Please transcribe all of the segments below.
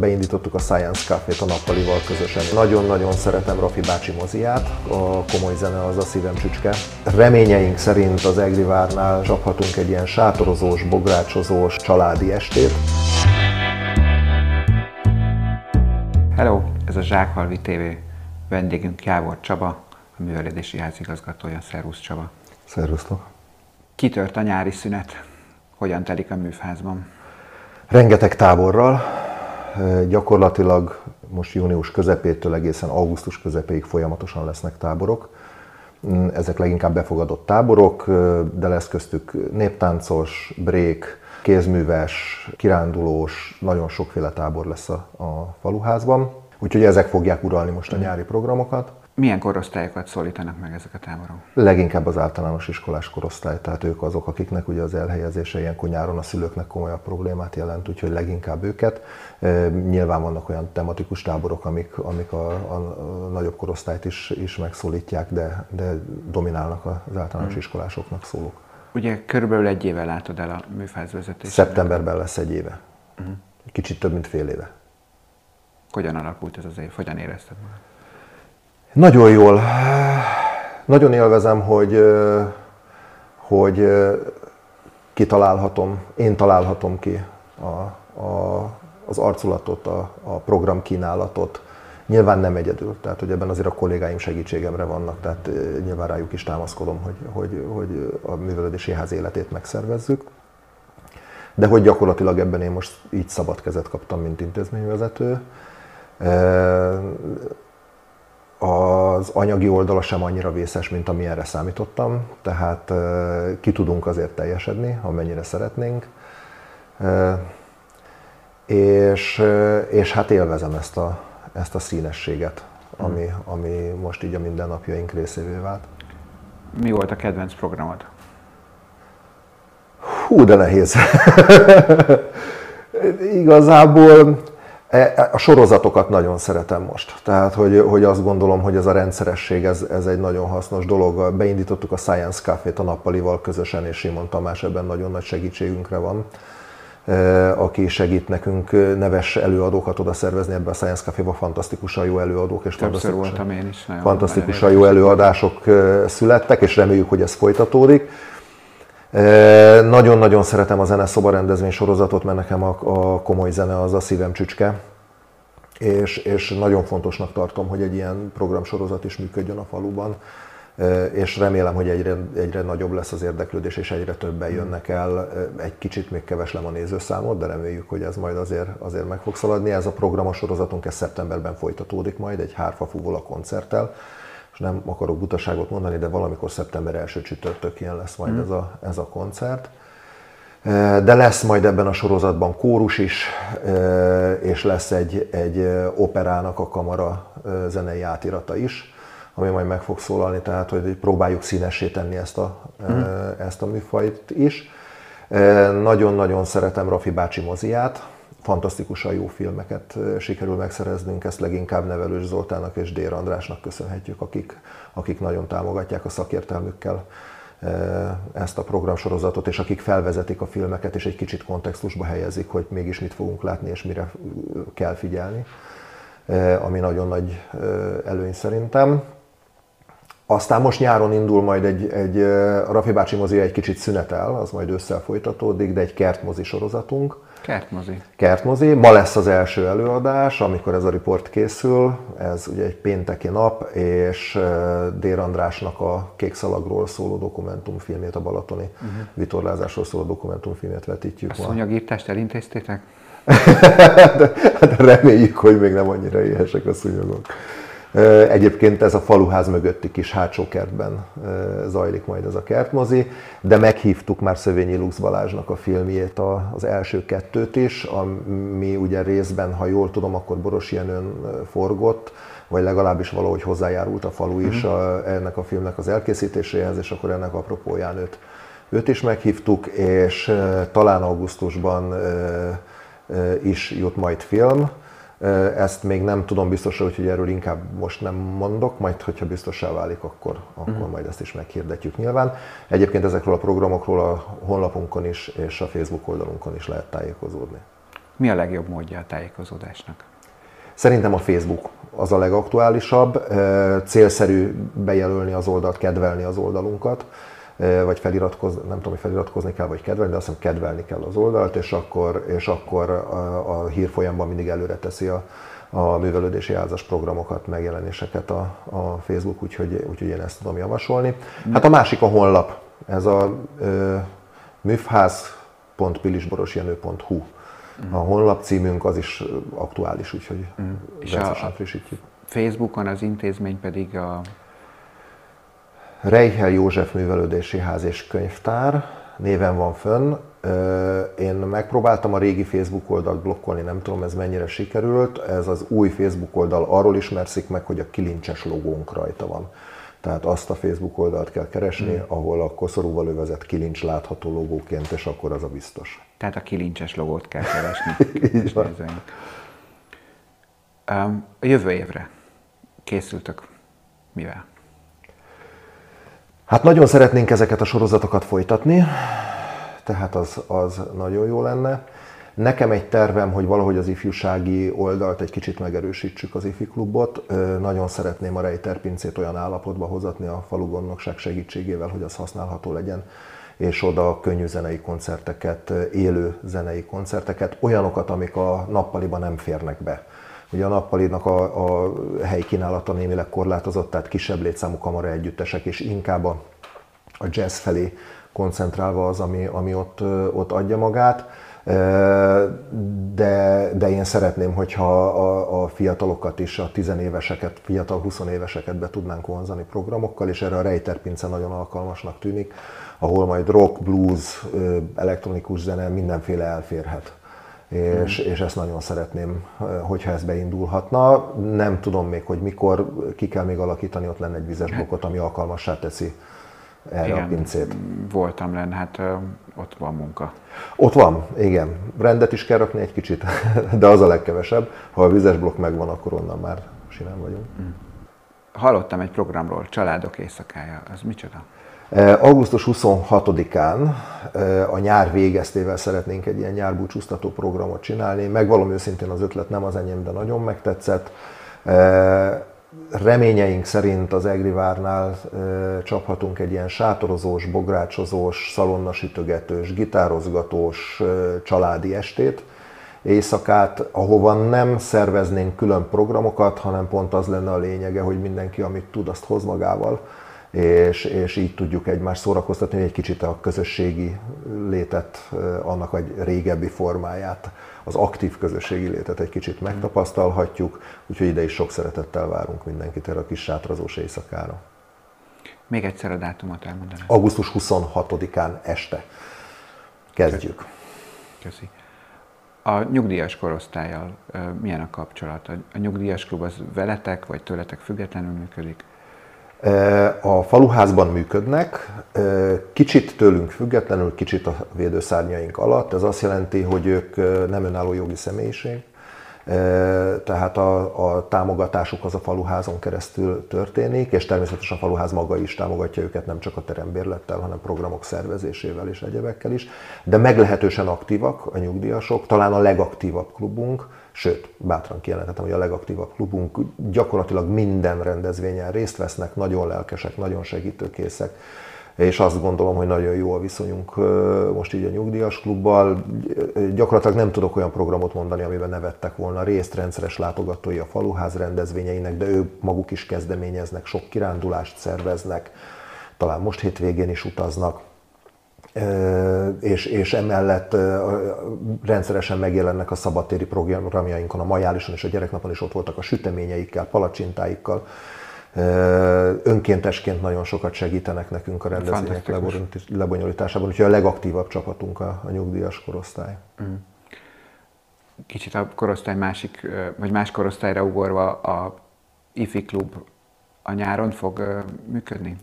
Beindítottuk a Science Café-t a nappalival közösen. Nagyon-nagyon szeretem Rafi bácsi moziát, a komoly zene az a szívem csücske. Reményeink szerint az Egrivárnál csaphatunk egy ilyen sátorozós, bográcsozós, családi estét. Hello, ez a Zsákhalvi TV. Vendégünk Jávor Csaba, a művelődési házigazgatója. Szervusz Csaba. Szervusztok. Kitört a nyári szünet. Hogyan telik a műfázban? Rengeteg táborral, gyakorlatilag most június közepétől egészen augusztus közepéig folyamatosan lesznek táborok. Ezek leginkább befogadott táborok, de lesz köztük néptáncos, break, kézműves, kirándulós, nagyon sokféle tábor lesz a, a faluházban. Úgyhogy ezek fogják uralni most a nyári programokat. Milyen korosztályokat szólítanak meg ezek a táborok? Leginkább az általános iskolás korosztály, tehát ők azok, akiknek ugye az elhelyezése ilyenkor nyáron a szülőknek komolyabb problémát jelent, úgyhogy leginkább őket. Nyilván vannak olyan tematikus táborok, amik, amik a, a, nagyobb korosztályt is, is megszólítják, de, de dominálnak az általános hmm. iskolásoknak szólók. Ugye körülbelül egy éve látod el a műfáz? Szeptemberben lesz egy éve. Uh-huh. Kicsit több, mint fél éve. Hogyan alakult ez az év? Hogyan érezted magad? Nagyon jól. Nagyon élvezem, hogy, hogy kitalálhatom, én találhatom ki a, a, az arculatot, a, a program kínálatot. Nyilván nem egyedül, tehát hogy ebben azért a kollégáim segítségemre vannak, tehát nyilván rájuk is támaszkodom, hogy, hogy, hogy a művelődési ház életét megszervezzük. De hogy gyakorlatilag ebben én most így szabad kezet kaptam, mint intézményvezető az anyagi oldala sem annyira vészes, mint amilyenre számítottam, tehát ki tudunk azért teljesedni, amennyire szeretnénk. És, és hát élvezem ezt a, ezt a színességet, ami, ami most így a mindennapjaink részévé vált. Mi volt a kedvenc programod? Hú, de nehéz. Igazából a sorozatokat nagyon szeretem most. Tehát, hogy, hogy azt gondolom, hogy ez a rendszeresség, ez, ez egy nagyon hasznos dolog. Beindítottuk a Science Café-t a nappalival közösen, és Simon Tamás ebben nagyon nagy segítségünkre van e, aki segít nekünk neves előadókat oda szervezni ebbe a Science Café-ba, fantasztikusan jó előadók, és Többször voltam én is. Nagyon fantasztikusan jó előadások születtek, és reméljük, hogy ez folytatódik. Nagyon-nagyon szeretem a zeneszoba rendezvény sorozatot, mert nekem a, a komoly zene az a szívem csücske. És, és nagyon fontosnak tartom, hogy egy ilyen programsorozat is működjön a faluban és remélem, hogy egyre, egyre nagyobb lesz az érdeklődés, és egyre többen jönnek el. Egy kicsit még keveslem a nézőszámot, de reméljük, hogy ez majd azért, azért meg fog szaladni. Ez a program, a sorozatunk ez szeptemberben folytatódik majd egy hárfa a koncerttel, és nem akarok butaságot mondani, de valamikor szeptember első csütörtökén lesz majd mm. ez, a, ez a koncert. De lesz majd ebben a sorozatban kórus is, és lesz egy, egy operának a kamara zenei átirata is, ami majd meg fog szólalni, tehát hogy próbáljuk színessé tenni ezt a, mm. ezt a műfajt is. Nagyon-nagyon szeretem Rafi bácsi moziát, fantasztikusan jó filmeket sikerül megszereznünk, ezt leginkább Nevelős Zoltának és Dér Andrásnak köszönhetjük, akik, akik nagyon támogatják a szakértelmükkel ezt a programsorozatot, és akik felvezetik a filmeket, és egy kicsit kontextusba helyezik, hogy mégis mit fogunk látni, és mire kell figyelni, ami nagyon nagy előny szerintem. Aztán most nyáron indul majd egy, egy a Rafi bácsi mozi egy kicsit szünetel, az majd ősszel folytatódik, de egy kertmozi sorozatunk, Kertmozi. Kertmozi. Ma lesz az első előadás, amikor ez a riport készül. Ez ugye egy pénteki nap, és Dér Andrásnak a Kék szalagról szóló dokumentumfilmét, a balatoni uh-huh. vitorlázásról szóló dokumentumfilmét vetítjük a ma. A szúnyogírtást elintéztétek? de, de reméljük, hogy még nem annyira éhesek a szúnyogok. Egyébként ez a faluház mögötti kis hátsó kertben zajlik majd ez a kertmozi, de meghívtuk már Szövényi Lux Balázsnak a filmjét, az első kettőt is, ami ugye részben, ha jól tudom, akkor Boros Jenőn forgott, vagy legalábbis valahogy hozzájárult a falu is uh-huh. a, ennek a filmnek az elkészítéséhez, és akkor ennek apropóján őt, őt is meghívtuk, és talán augusztusban is jut majd film, ezt még nem tudom biztosra, hogy erről inkább most nem mondok, majd hogyha biztossá válik, akkor, akkor uh-huh. majd ezt is meghirdetjük nyilván. Egyébként ezekről a programokról a honlapunkon is és a Facebook oldalunkon is lehet tájékozódni. Mi a legjobb módja a tájékozódásnak? Szerintem a Facebook az a legaktuálisabb. Célszerű bejelölni az oldalt, kedvelni az oldalunkat, vagy feliratkozni, nem tudom, hogy feliratkozni kell, vagy kedvelni, de azt hiszem kedvelni kell az oldalt, és akkor, és akkor a, a hírfolyamban mindig előre teszi a, a művelődési házas programokat, megjelenéseket a, a Facebook, úgyhogy, úgyhogy én ezt tudom javasolni. Hát a másik a honlap, ez a műfház.pilisborosjenő.hu a honlap címünk az is aktuális, úgyhogy mm. rendszeresen frissítjük. Facebookon az intézmény pedig a... Reichel József Művelődési Ház és Könyvtár néven van fönn. Én megpróbáltam a régi Facebook oldalt blokkolni, nem tudom ez mennyire sikerült. Ez az új Facebook oldal arról ismerszik meg, hogy a kilincses logónk rajta van. Tehát azt a Facebook oldalt kell keresni, mm. ahol a koszorúval övezett kilincs látható logóként, és akkor az a biztos. Tehát a kilincses logót kell keresni. Így van. Um, a jövő évre készültök mivel? Hát nagyon szeretnénk ezeket a sorozatokat folytatni, tehát az, az nagyon jó lenne. Nekem egy tervem, hogy valahogy az ifjúsági oldalt egy kicsit megerősítsük az ifi klubot. Nagyon szeretném a rejterpincét olyan állapotba hozatni a falugondnokság segítségével, hogy az használható legyen és oda könnyű zenei koncerteket, élő zenei koncerteket, olyanokat, amik a nappaliban nem férnek be. Ugye a nappalinak a, a helyi kínálata némileg korlátozott, tehát kisebb létszámú kamara együttesek, és inkább a, a jazz felé koncentrálva az, ami, ami ott, ott adja magát de, de én szeretném, hogyha a, a fiatalokat is, a tizenéveseket, fiatal 20 éveseket be tudnánk vonzani programokkal, és erre a rejterpince nagyon alkalmasnak tűnik, ahol majd rock, blues, elektronikus zene, mindenféle elférhet. És, mm. és ezt nagyon szeretném, hogyha ez beindulhatna. Nem tudom még, hogy mikor, ki kell még alakítani, ott lenne egy vizes blokkot, ami alkalmassá teszi erre igen, a pincét. Voltam lenne, hát ö, ott van munka. Ott van, igen. Rendet is kell rakni egy kicsit, de az a legkevesebb. Ha a vizes blokk megvan, akkor onnan már simán vagyunk. Mm. Hallottam egy programról, Családok éjszakája. Az micsoda? Augusztus 26-án a nyár végeztével szeretnénk egy ilyen nyárbúcsúztató programot csinálni. Megvalom őszintén az ötlet nem az enyém, de nagyon megtetszett reményeink szerint az Egrivárnál e, csaphatunk egy ilyen sátorozós, bográcsozós, szalonnasütögetős, gitározgatós családi estét, éjszakát, ahova nem szerveznénk külön programokat, hanem pont az lenne a lényege, hogy mindenki, amit tud, azt hoz magával, és, és így tudjuk egymást szórakoztatni, egy kicsit a közösségi létet, annak egy régebbi formáját az aktív közösségi létet egy kicsit megtapasztalhatjuk, úgyhogy ide is sok szeretettel várunk mindenkit erre a kis sátrazós éjszakára. Még egyszer a dátumot elmondaná. Augusztus 26-án este kezdjük. Köszi. A nyugdíjas korosztályjal milyen a kapcsolat? A nyugdíjas klub az veletek, vagy tőletek függetlenül működik? A faluházban működnek, kicsit tőlünk függetlenül, kicsit a védőszárnyaink alatt. Ez azt jelenti, hogy ők nem önálló jogi személyiség, tehát a, a támogatásuk az a faluházon keresztül történik, és természetesen a faluház maga is támogatja őket nem csak a terembérlettel, hanem programok szervezésével és egyebekkel is, de meglehetősen aktívak a nyugdíjasok, talán a legaktívabb klubunk, sőt, bátran kijelenthetem, hogy a legaktívabb klubunk gyakorlatilag minden rendezvényen részt vesznek, nagyon lelkesek, nagyon segítőkészek, és azt gondolom, hogy nagyon jó a viszonyunk most így a nyugdíjas klubbal. Gyakorlatilag nem tudok olyan programot mondani, amiben ne vettek volna részt, rendszeres látogatói a faluház rendezvényeinek, de ők maguk is kezdeményeznek, sok kirándulást szerveznek, talán most hétvégén is utaznak és, és emellett rendszeresen megjelennek a szabadtéri programjainkon, a majálison és a gyereknapon is ott voltak a süteményeikkel, palacsintáikkal. Önkéntesként nagyon sokat segítenek nekünk a rendezvények lebonyolításában, úgyhogy a legaktívabb csapatunk a, a nyugdíjas korosztály. Mm. Kicsit a korosztály másik, vagy más korosztályra ugorva a IFI klub a nyáron fog működni?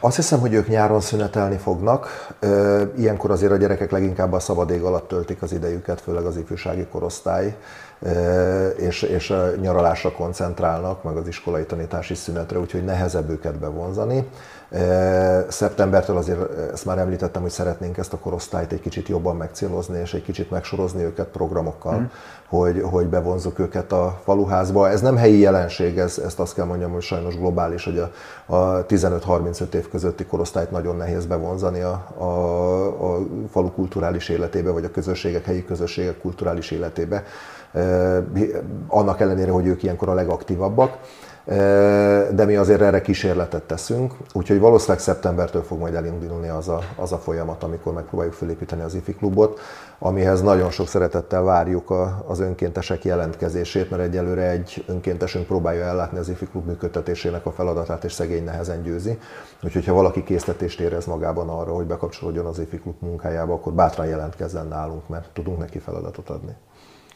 Azt hiszem, hogy ők nyáron szünetelni fognak. Ilyenkor azért a gyerekek leginkább a szabad ég alatt töltik az idejüket, főleg az ifjúsági korosztály, és, és a nyaralásra koncentrálnak, meg az iskolai tanítási szünetre, úgyhogy nehezebb őket bevonzani. Szeptembertől azért ezt már említettem, hogy szeretnénk ezt a korosztályt egy kicsit jobban megcélozni, és egy kicsit megsorozni őket programokkal, mm. hogy, hogy bevonzuk őket a faluházba. Ez nem helyi jelenség, ez, ezt azt kell mondjam, hogy sajnos globális, hogy a, a 15-35 év közötti korosztályt nagyon nehéz bevonzani a, a, a falu kulturális életébe, vagy a közösségek, helyi közösségek kulturális életébe. Annak ellenére, hogy ők ilyenkor a legaktívabbak de mi azért erre kísérletet teszünk, úgyhogy valószínűleg szeptembertől fog majd elindulni az a, az a folyamat, amikor megpróbáljuk felépíteni az IFI klubot, amihez nagyon sok szeretettel várjuk a, az önkéntesek jelentkezését, mert egyelőre egy önkéntesünk próbálja ellátni az IFI klub működtetésének a feladatát, és szegény nehezen győzi. Úgyhogy ha valaki késztetést érez magában arra, hogy bekapcsolódjon az IFI klub munkájába, akkor bátran jelentkezzen nálunk, mert tudunk neki feladatot adni.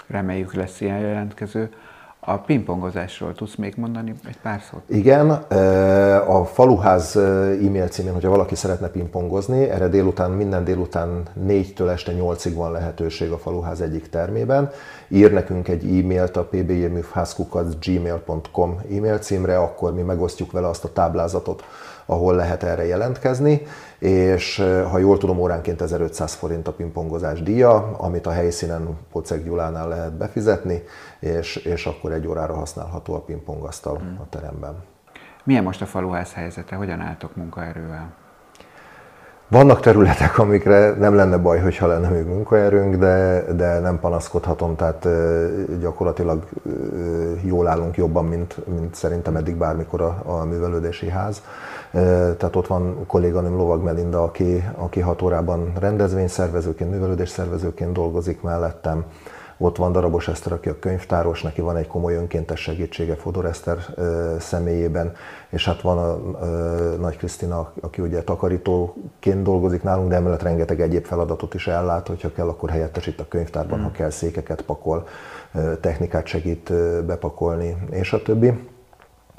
Reméljük lesz ilyen jelentkező. A pingpongozásról tudsz még mondani egy pár szót? Igen, a faluház e-mail címén, hogyha valaki szeretne pingpongozni, erre délután, minden délután 4-től este 8-ig van lehetőség a faluház egyik termében. Ír nekünk egy e-mailt a pbjműfházkukat.gmail.com e-mail címre, akkor mi megosztjuk vele azt a táblázatot, ahol lehet erre jelentkezni, és ha jól tudom, óránként 1500 forint a pingpongozás díja, amit a helyszínen Pocek Gyulánál lehet befizetni, és, és akkor egy órára használható a pingpongasztal hmm. a teremben. Milyen most a faluház helyzete? Hogyan álltok munkaerővel? Vannak területek, amikre nem lenne baj, hogyha lenne még munkaerőnk, de, de nem panaszkodhatom, tehát gyakorlatilag jól állunk jobban, mint, mint szerintem eddig bármikor a, a művelődési ház. Tehát ott van kolléganőm Lovag Melinda, aki, aki hat órában rendezvényszervezőként, művelődésszervezőként dolgozik mellettem. Ott van Darabos Eszter, aki a könyvtáros, neki van egy komoly önkéntes segítsége Fodor Eszter személyében, és hát van a, a Nagy Krisztina, aki ugye takarítóként dolgozik nálunk, de emellett rengeteg egyéb feladatot is ellát, hogyha kell, akkor helyettesít a könyvtárban, mm. ha kell székeket pakol, technikát segít bepakolni, és a többi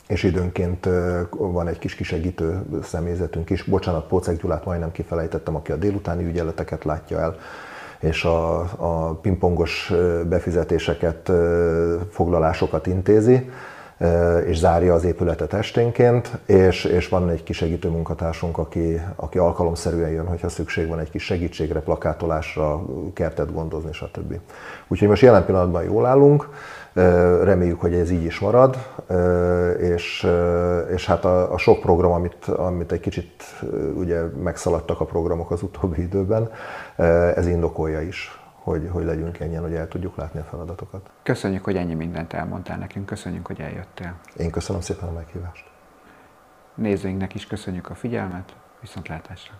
és időnként van egy kis kisegítő személyzetünk is. Bocsánat, Pócek Gyulát majdnem kifelejtettem, aki a délutáni ügyeleteket látja el, és a, a pingpongos befizetéseket, foglalásokat intézi és zárja az épületet esténként, és, és van egy kis segítő munkatársunk, aki, aki alkalomszerűen jön, hogyha szükség van egy kis segítségre, plakátolásra, kertet gondozni, stb. Úgyhogy most jelen pillanatban jól állunk, reméljük, hogy ez így is marad, és, és hát a, a sok program, amit, amit egy kicsit ugye megszaladtak a programok az utóbbi időben, ez indokolja is hogy, hogy legyünk ennyien, hogy el tudjuk látni a feladatokat. Köszönjük, hogy ennyi mindent elmondtál nekünk, köszönjük, hogy eljöttél. Én köszönöm szépen a meghívást. Nézőinknek is köszönjük a figyelmet, viszontlátásra!